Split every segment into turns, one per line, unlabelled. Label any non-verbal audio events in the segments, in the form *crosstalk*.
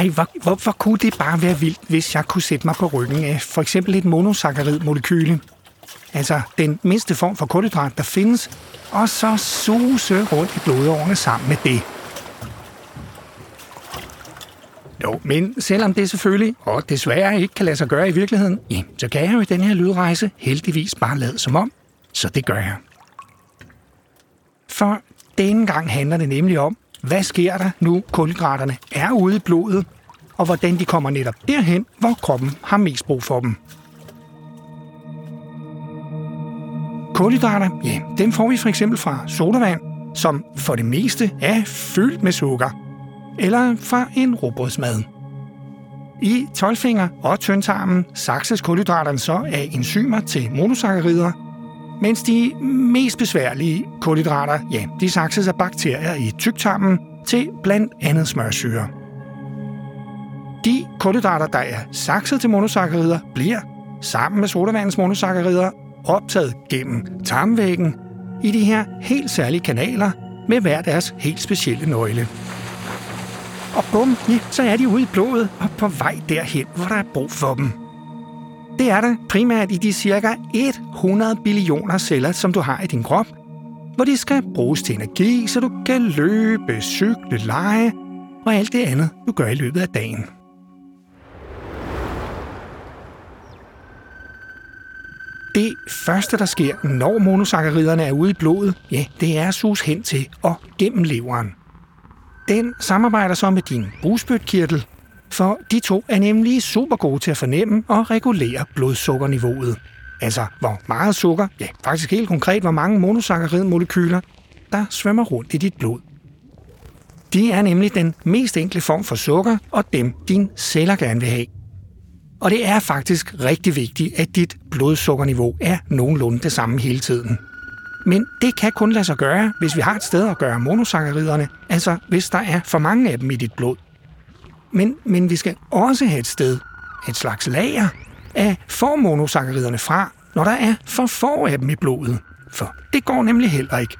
Ej, hvor, hvorfor kunne det bare være vildt, hvis jeg kunne sætte mig på ryggen af for eksempel et monosaccharid-molekyle? Altså den mindste form for kulhydrat, der findes, og så suse rundt i blodårene sammen med det. Jo, men selvom det selvfølgelig, og desværre ikke kan lade sig gøre i virkeligheden, ja, så kan jeg jo i den her lydrejse heldigvis bare lade som om, så det gør jeg. For denne gang handler det nemlig om, hvad sker der nu kulhydraterne er ude i blodet, og hvordan de kommer netop derhen, hvor kroppen har mest brug for dem. Kulhydrater, ja, dem får vi for eksempel fra sodavand, som for det meste er fyldt med sukker, eller fra en råbrødsmad. I 12 og tyndtarmen sakses kulhydraterne så af enzymer til monosakkarider, mens de mest besværlige kulhydrater, ja, de sakses af bakterier i tyktarmen til blandt andet smørsyre. De kulhydrater, der er sakset til monosakkarider, bliver sammen med sodavandens monosakkarider optaget gennem tarmvæggen i de her helt særlige kanaler med hver deres helt specielle nøgle. Og bum, ja, så er de ude i blodet og på vej derhen, hvor der er brug for dem. Det er der primært i de cirka 100 billioner celler, som du har i din krop, hvor de skal bruges til energi, så du kan løbe, cykle, lege og alt det andet, du gør i løbet af dagen. Det første, der sker, når monosakkariderne er ude i blodet, ja, det er at sus hen til og gennem leveren. Den samarbejder så med din bugspytkirtel, for de to er nemlig super gode til at fornemme og regulere blodsukkerniveauet. Altså, hvor meget sukker, ja, faktisk helt konkret, hvor mange monosakkaridmolekyler, der svømmer rundt i dit blod. De er nemlig den mest enkle form for sukker, og dem din celler gerne vil have. Og det er faktisk rigtig vigtigt, at dit blodsukkerniveau er nogenlunde det samme hele tiden. Men det kan kun lade sig gøre, hvis vi har et sted at gøre monosakkariderne, altså hvis der er for mange af dem i dit blod. Men, men vi skal også have et sted, et slags lager, af få monosakkariderne fra, når der er for få af dem i blodet. For det går nemlig heller ikke.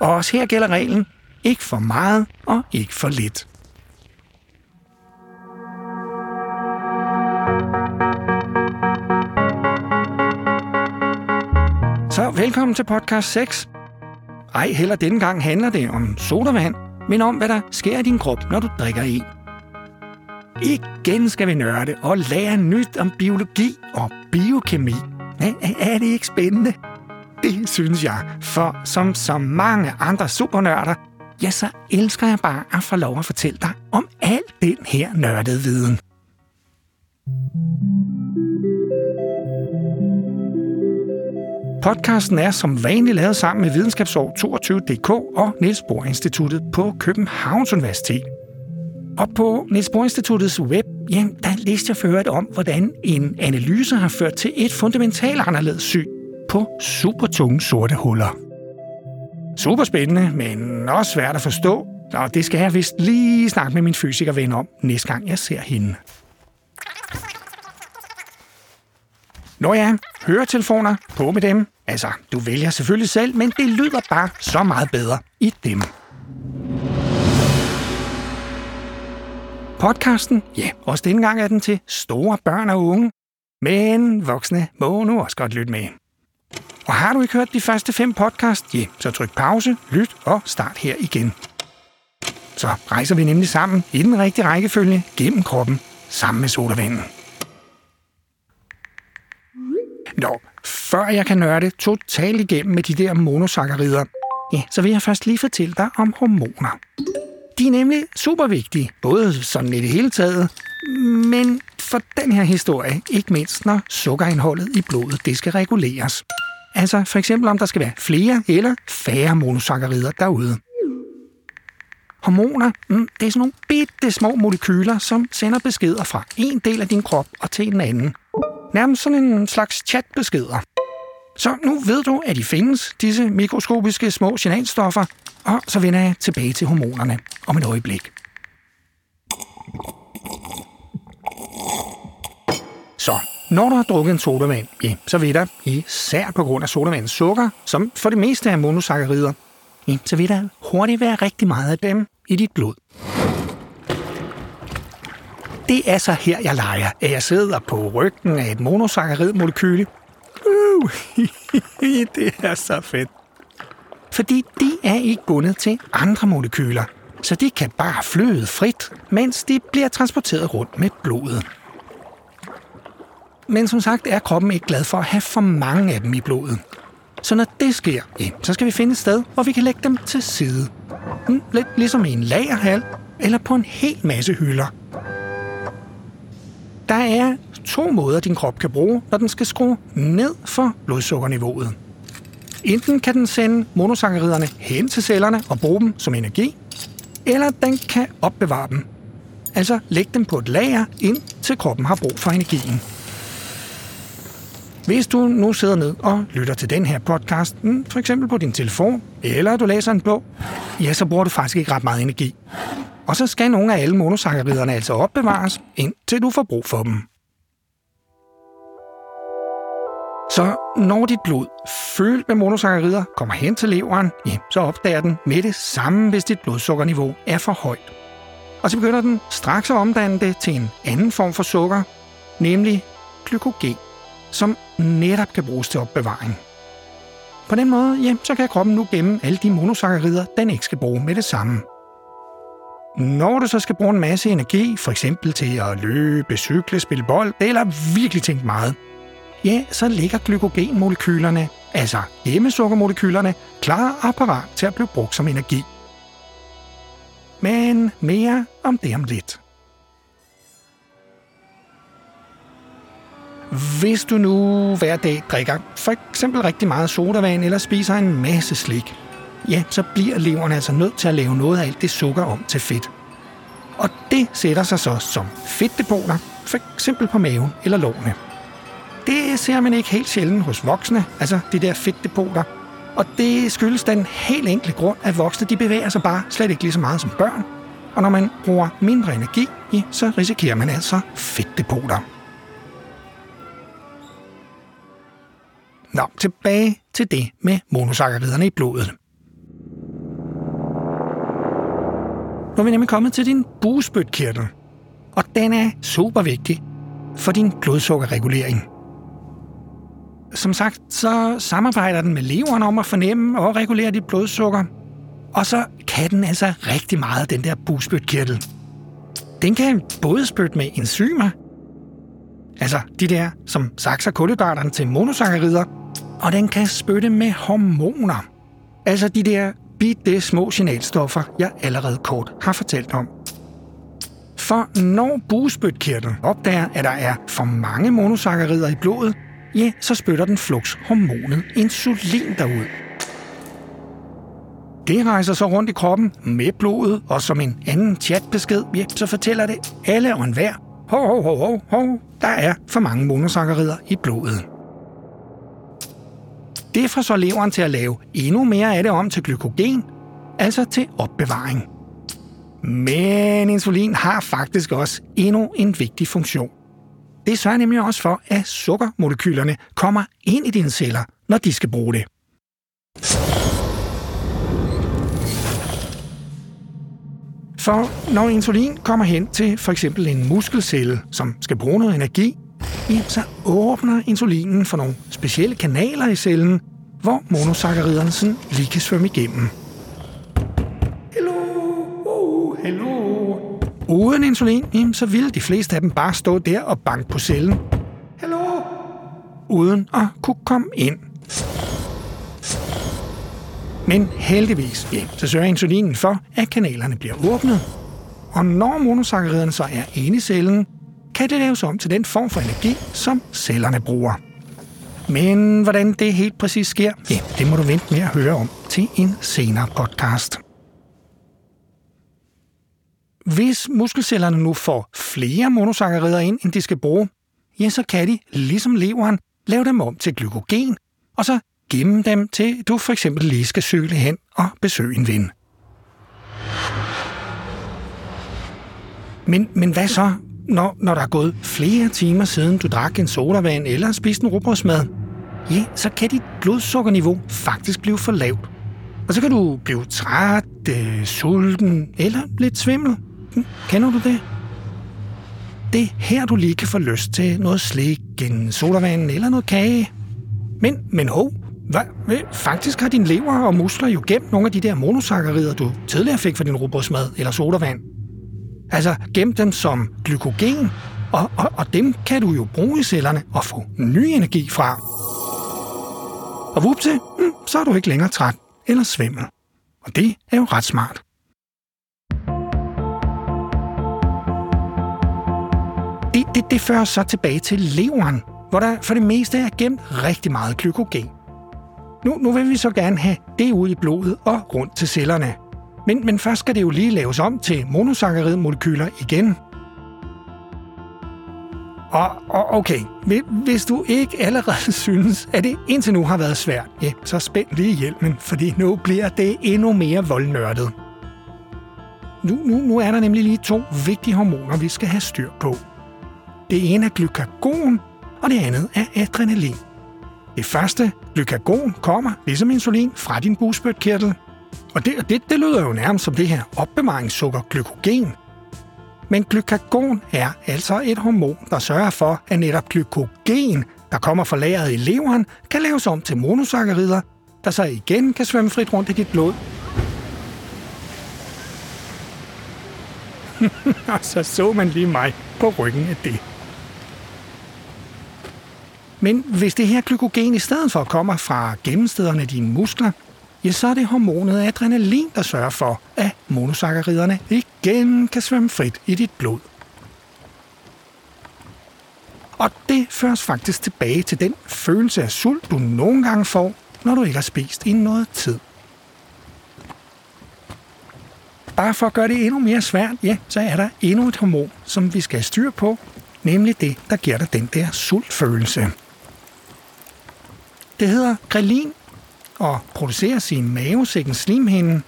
Og også her gælder reglen, ikke for meget og ikke for lidt. Så velkommen til podcast 6. Ej, heller denne gang handler det om sodavand, men om, hvad der sker i din krop, når du drikker en. Igen skal vi nørde og lære nyt om biologi og biokemi. Er det ikke spændende? Det synes jeg, for som så mange andre supernørder, ja, så elsker jeg bare at få lov at fortælle dig om al den her nørdede viden. Podcasten er som vanligt lavet sammen med Videnskabsår 22.dk og Niels Bohr Instituttet på Københavns Universitet. Og på Niels Bohr Instituttets web, ja, der læste jeg ført om, hvordan en analyse har ført til et fundamentalt anderledes syn på supertunge sorte huller. Super spændende, men også svært at forstå, og det skal jeg vist lige snakke med min fysikerven om, næste gang jeg ser hende. Nå ja, høretelefoner, på med dem. Altså, du vælger selvfølgelig selv, men det lyder bare så meget bedre i dem. Podcasten, ja, også denne gang er den til store børn og unge. Men voksne må nu også godt lytte med. Og har du ikke hørt de første fem podcast, ja, så tryk pause, lyt og start her igen. Så rejser vi nemlig sammen i den rigtige rækkefølge gennem kroppen, sammen med sodavanden. Nå, før jeg kan nørde totalt igennem med de der monosakkarider, ja, så vil jeg først lige fortælle dig om hormoner. De er nemlig super vigtige, både sådan i det hele taget, men for den her historie, ikke mindst når sukkerindholdet i blodet det skal reguleres. Altså for eksempel om der skal være flere eller færre monosakkarider derude. Hormoner, mm, det er sådan nogle bitte små molekyler, som sender beskeder fra en del af din krop og til den anden. Nærmest sådan en slags chatbeskeder. Så nu ved du, at de findes, disse mikroskopiske små signalstoffer, og så vender jeg tilbage til hormonerne om et øjeblik. Så, når du har drukket en sodavand, ja, så vil der, især på grund af sodavandens sukker, som for det meste er monosakkarider, ja, så vil der hurtigt være rigtig meget af dem i dit blod. det er så her, jeg leger, at jeg sidder på ryggen af et monosaccharidmolekyle. Uh, *laughs* det er så fedt. Fordi de er ikke bundet til andre molekyler, så de kan bare flyde frit, mens de bliver transporteret rundt med blodet. Men som sagt er kroppen ikke glad for at have for mange af dem i blodet. Så når det sker, ja, så skal vi finde et sted, hvor vi kan lægge dem til side. Hm, lidt ligesom i en lagerhal eller på en hel masse hylder. Der er to måder, din krop kan bruge, når den skal skrue ned for blodsukkerniveauet. Enten kan den sende monosacchariderne hen til cellerne og bruge dem som energi, eller den kan opbevare dem. Altså lægge dem på et lager, ind til kroppen har brug for energien. Hvis du nu sidder ned og lytter til den her podcast, mm, for eksempel på din telefon, eller du læser en bog, ja, så bruger du faktisk ikke ret meget energi. Og så skal nogle af alle monosacchariderne altså opbevares, indtil du får brug for dem. Så når dit blod, fyldt med monosaccharider kommer hen til leveren, ja, så opdager den med det samme, hvis dit blodsukkerniveau er for højt. Og så begynder den straks at omdanne det til en anden form for sukker, nemlig glykogen, som netop kan bruges til opbevaring. På den måde, ja, så kan kroppen nu gemme alle de monosaccharider, den ikke skal bruge med det samme. Når du så skal bruge en masse energi, for eksempel til at løbe, cykle, spille bold, eller virkelig tænke meget, ja, så ligger glykogenmolekylerne, altså hjemmesukkermolekylerne, klar og parat til at blive brugt som energi. Men mere om det om lidt. Hvis du nu hver dag drikker for eksempel rigtig meget sodavand eller spiser en masse slik, ja, så bliver leveren altså nødt til at lave noget af alt det sukker om til fedt. Og det sætter sig så som fedtdepoter, for eksempel på maven eller lårene. Det ser man ikke helt sjældent hos voksne, altså de der fedtdepoter. Og det skyldes den helt enkle grund, at voksne de bevæger sig bare slet ikke lige så meget som børn. Og når man bruger mindre energi, så risikerer man altså fedtdepoter. Nå, tilbage til det med monosacchariderne i blodet. Nu er vi nemlig kommet til din bugspytkirtel, og den er super vigtig for din blodsukkerregulering. Som sagt, så samarbejder den med leveren om at fornemme og regulere dit blodsukker. Og så kan den altså rigtig meget, den der bugspytkirtel. Den kan både spytte med enzymer, altså de der, som sakser kulhydraterne til monosaccarider, og den kan spytte med hormoner. Altså de der bitte små signalstoffer, jeg allerede kort har fortalt om. For når bugspytkirtlen opdager, at der er for mange monosaccarider i blodet, ja, så spytter den flux hormonet insulin derud. Det rejser så rundt i kroppen med blodet, og som en anden chatbesked, ja, så fortæller det alle og enhver, hov, hov, hov, hov, hov, der er for mange monosaccarider i blodet. Det får så leveren til at lave endnu mere af det om til glykogen, altså til opbevaring. Men insulin har faktisk også endnu en vigtig funktion. Det sørger nemlig også for, at sukkermolekylerne kommer ind i dine celler, når de skal bruge det. For når insulin kommer hen til for eksempel en muskelcelle, som skal bruge noget energi, så åbner insulinen for nogle specielle kanaler i cellen, hvor monosacchariderne sådan lige kan svømme igennem. Hello, oh, hello. Uden insulin, så ville de fleste af dem bare stå der og banke på cellen. Hello. Uden at kunne komme ind. Men heldigvis, ja, så sørger insulinen for, at kanalerne bliver åbnet. Og når monosacchariderne så er inde i cellen, kan det laves om til den form for energi, som cellerne bruger. Men hvordan det helt præcis sker, ja, det må du vente med at høre om til en senere podcast. Hvis muskelcellerne nu får flere monosaccharider ind, end de skal bruge, ja, så kan de, ligesom leveren, lave dem om til glykogen, og så gemme dem til, du for eksempel lige skal cykle hen og besøge en ven. Men, men hvad så, når, når der er gået flere timer siden du drak en sodavand eller spiste en råbrødsmad? Ja, så kan dit blodsukkerniveau faktisk blive for lavt. Og så kan du blive træt, øh, sulten eller lidt svimmel. Hm, kender du det? det er her, du lige kan få lyst til noget slik, en sodavand eller noget kage. Men, men hov, hvad? Faktisk har din lever og muskler jo gemt nogle af de der monosakkarider, du tidligere fik fra din robotsmad eller sodavand. Altså gemt dem som glykogen, og, og, og dem kan du jo bruge i cellerne og få ny energi fra. Og vupti, mm, så er du ikke længere træt eller svimmel. Og det er jo ret smart. Det, det, det fører så tilbage til leveren, hvor der for det meste er gemt rigtig meget glykogen. Nu, nu vil vi så gerne have det ud i blodet og rundt til cellerne. Men, men først skal det jo lige laves om til monosaccharidmolekyler igen. Og, og okay, hvis du ikke allerede *laughs* synes, at det indtil nu har været svært, ja, så spænd lige hjelmen, fordi nu bliver det endnu mere voldnørdet. Nu, nu, nu er der nemlig lige to vigtige hormoner, vi skal have styr på. Det ene er glykagon, og det andet er adrenalin. Det første, glykagon, kommer, ligesom insulin, fra din bugspytkirtel. Og det, det, det lyder jo nærmest som det her opbevaringssukker, glykogen. Men glykagon er altså et hormon, der sørger for, at netop glykogen, der kommer fra lageret i leveren, kan laves om til monosakkarider, der så igen kan svømme frit rundt i dit blod. *laughs* og så så man lige mig på ryggen af det. Men hvis det her glykogen i stedet for kommer fra gennemstederne af dine muskler, ja, så er det hormonet adrenalin, der sørger for, at monosakkariderne igen kan svømme frit i dit blod. Og det føres faktisk tilbage til den følelse af sult, du nogle gange får, når du ikke har spist i noget tid. Bare for at gøre det endnu mere svært, ja, så er der endnu et hormon, som vi skal styre på, nemlig det, der giver dig den der sultfølelse. Det hedder grelin og produceres i mavesækkens slimhinde.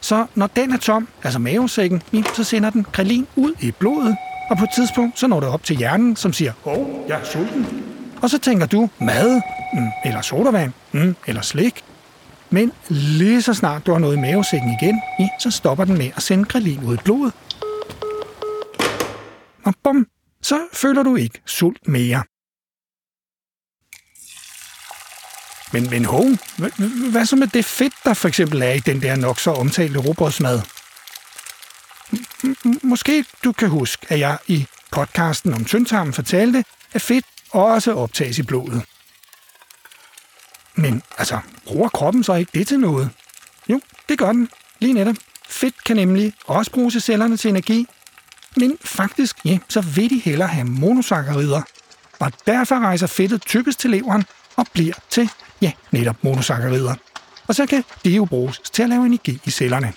Så når den er tom, altså mavesækken, så sender den grelin ud i blodet, og på et tidspunkt så når det op til hjernen, som siger, åh, oh, jeg er sulten. Og så tænker du mad, mm, eller sodavand, mm, eller slik. Men lige så snart du har noget i mavesækken igen, så stopper den med at sende grelin ud i blodet. Og bum, så føler du ikke sult mere. Men, men hov, hvad så med det fedt, der for eksempel er i den der nok så omtalte robotsmad? Måske du kan huske, at jeg i podcasten om tyndtarmen fortalte, at fedt også optages i blodet. Men altså, bruger kroppen så ikke det til noget? Jo, det gør den. Lige netop. Fedt kan nemlig også bruges i cellerne til energi. Men faktisk, ja, så vil de hellere have monosakkarider. Og derfor rejser fedtet typisk til leveren og bliver til Ja, netop monosakkarider. Og så kan det jo bruges til at lave energi i cellerne.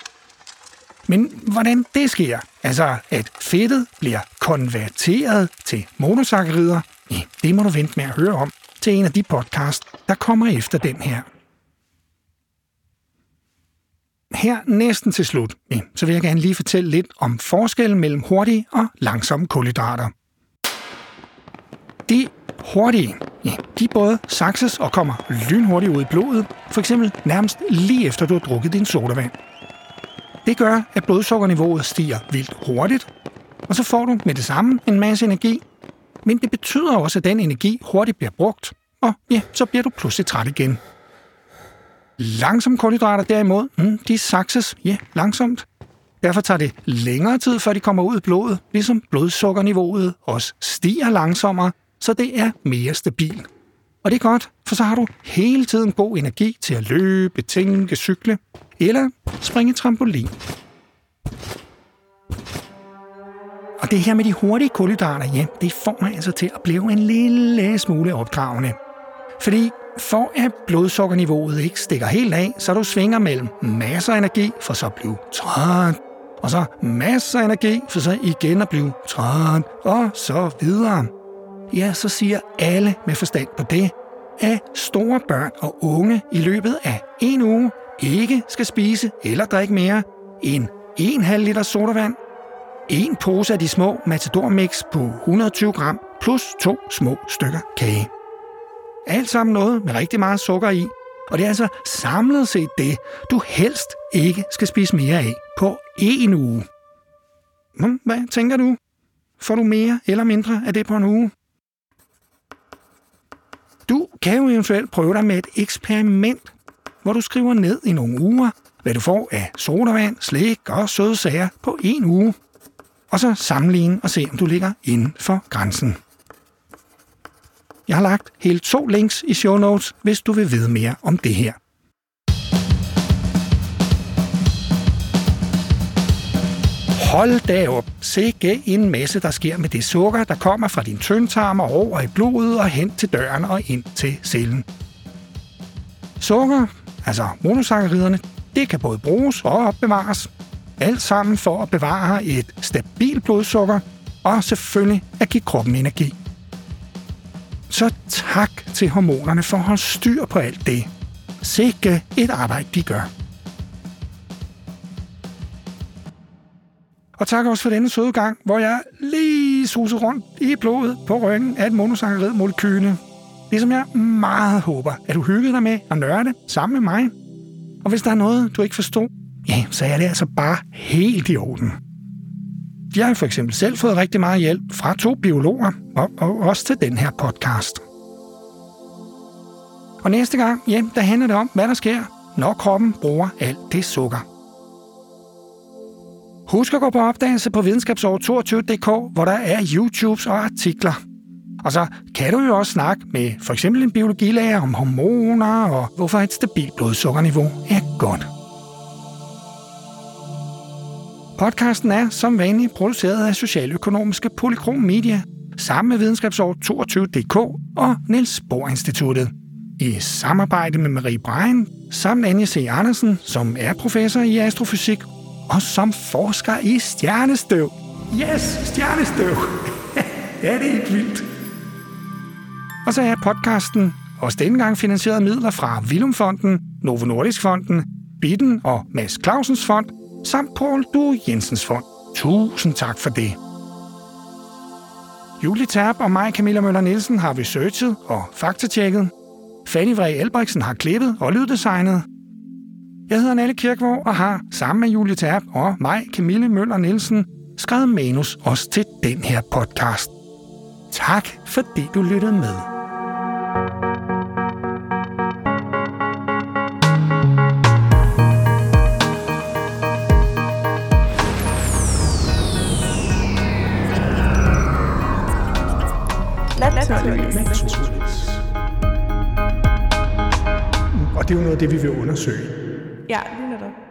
Men hvordan det sker, altså at fedtet bliver konverteret til monosakkarider, ja, det må du vente med at høre om til en af de podcast, der kommer efter den her. Her næsten til slut, ja, så vil jeg gerne lige fortælle lidt om forskellen mellem hurtige og langsomme kulhydrater. De hurtige, ja, de både sakses og kommer lynhurtigt ud i blodet, for eksempel nærmest lige efter du har drukket din sodavand. Det gør, at blodsukkerniveauet stiger vildt hurtigt, og så får du med det samme en masse energi, men det betyder også, at den energi hurtigt bliver brugt, og ja, så bliver du pludselig træt igen. Langsomme kulhydrater derimod, mm, de sakses, ja, langsomt. Derfor tager det længere tid, før de kommer ud i blodet, ligesom blodsukkerniveauet også stiger langsommere, så det er mere stabil. Og det er godt, for så har du hele tiden god energi til at løbe, tænke, cykle eller springe trampolin. Og det her med de hurtige kulhydrater, ja, det får mig altså til at blive en lille smule opdragende. Fordi for at blodsukkerniveauet ikke stikker helt af, så du svinger mellem masser af energi, for så at blive træt, og så masser af energi, for så igen at blive træt, og så videre ja, så siger alle med forstand på det, at store børn og unge i løbet af en uge ikke skal spise eller drikke mere end 1,5 liter sodavand, en pose af de små Matador Mix på 120 gram plus to små stykker kage. Alt sammen noget med rigtig meget sukker i, og det er altså samlet set det, du helst ikke skal spise mere af på en uge. Hvad tænker du? får du mere eller mindre af det på en uge. Du kan jo eventuelt prøve dig med et eksperiment, hvor du skriver ned i nogle uger, hvad du får af sodavand, slik og søde sager på en uge. Og så sammenligne og se, om du ligger inden for grænsen. Jeg har lagt helt to links i show notes, hvis du vil vide mere om det her. Hold da op. Sikke en masse, der sker med det sukker, der kommer fra din tyndtarm og over i blodet og hen til døren og ind til cellen. Sukker, altså monosacchariderne, det kan både bruges og opbevares. Alt sammen for at bevare et stabilt blodsukker og selvfølgelig at give kroppen energi. Så tak til hormonerne for at holde styr på alt det. Sikke et arbejde, de gør. Og tak også for denne søde gang, hvor jeg lige suser rundt i blodet på ryggen af et monosaccharid molekyle. Ligesom jeg meget håber, at du hyggede dig med og nørde sammen med mig. Og hvis der er noget, du ikke forstod, ja, så er det altså bare helt i orden. Jeg har for eksempel selv fået rigtig meget hjælp fra to biologer, og, og også til den her podcast. Og næste gang, ja, der handler det om, hvad der sker, når kroppen bruger alt det sukker. Husk at gå på opdagelse på videnskabsår22.dk, hvor der er YouTubes og artikler. Og så kan du jo også snakke med for eksempel en biologilærer om hormoner og hvorfor et stabilt blodsukkerniveau er godt. Podcasten er som vanligt produceret af Socialøkonomiske Polykrom Media sammen med Videnskabsår 22.dk og Niels Bohr Instituttet. I samarbejde med Marie Brein samt Anja C. Andersen, som er professor i astrofysik og som forsker i stjernestøv. Yes, stjernestøv! *laughs* ja, det er helt vildt. Og så er podcasten også denne gang finansieret midler fra Vilumfonden, Novo Nordisk Fonden, Bitten og Mads Clausens Fond, samt Paul Du Jensens Fond. Tusind tak for det. Julie Terp og mig, Camilla Møller Nielsen, har researchet og faktatjekket. Fanny Vre Elbriksen har klippet og lyddesignet. Jeg hedder Nalle Kirkvård og har sammen med Julie Terp og mig, Camille Møller Nielsen, skrevet manus også til den her podcast. Tak fordi du lyttede med. Og det er jo noget af det, vi vil undersøge.
Ja, lige netop.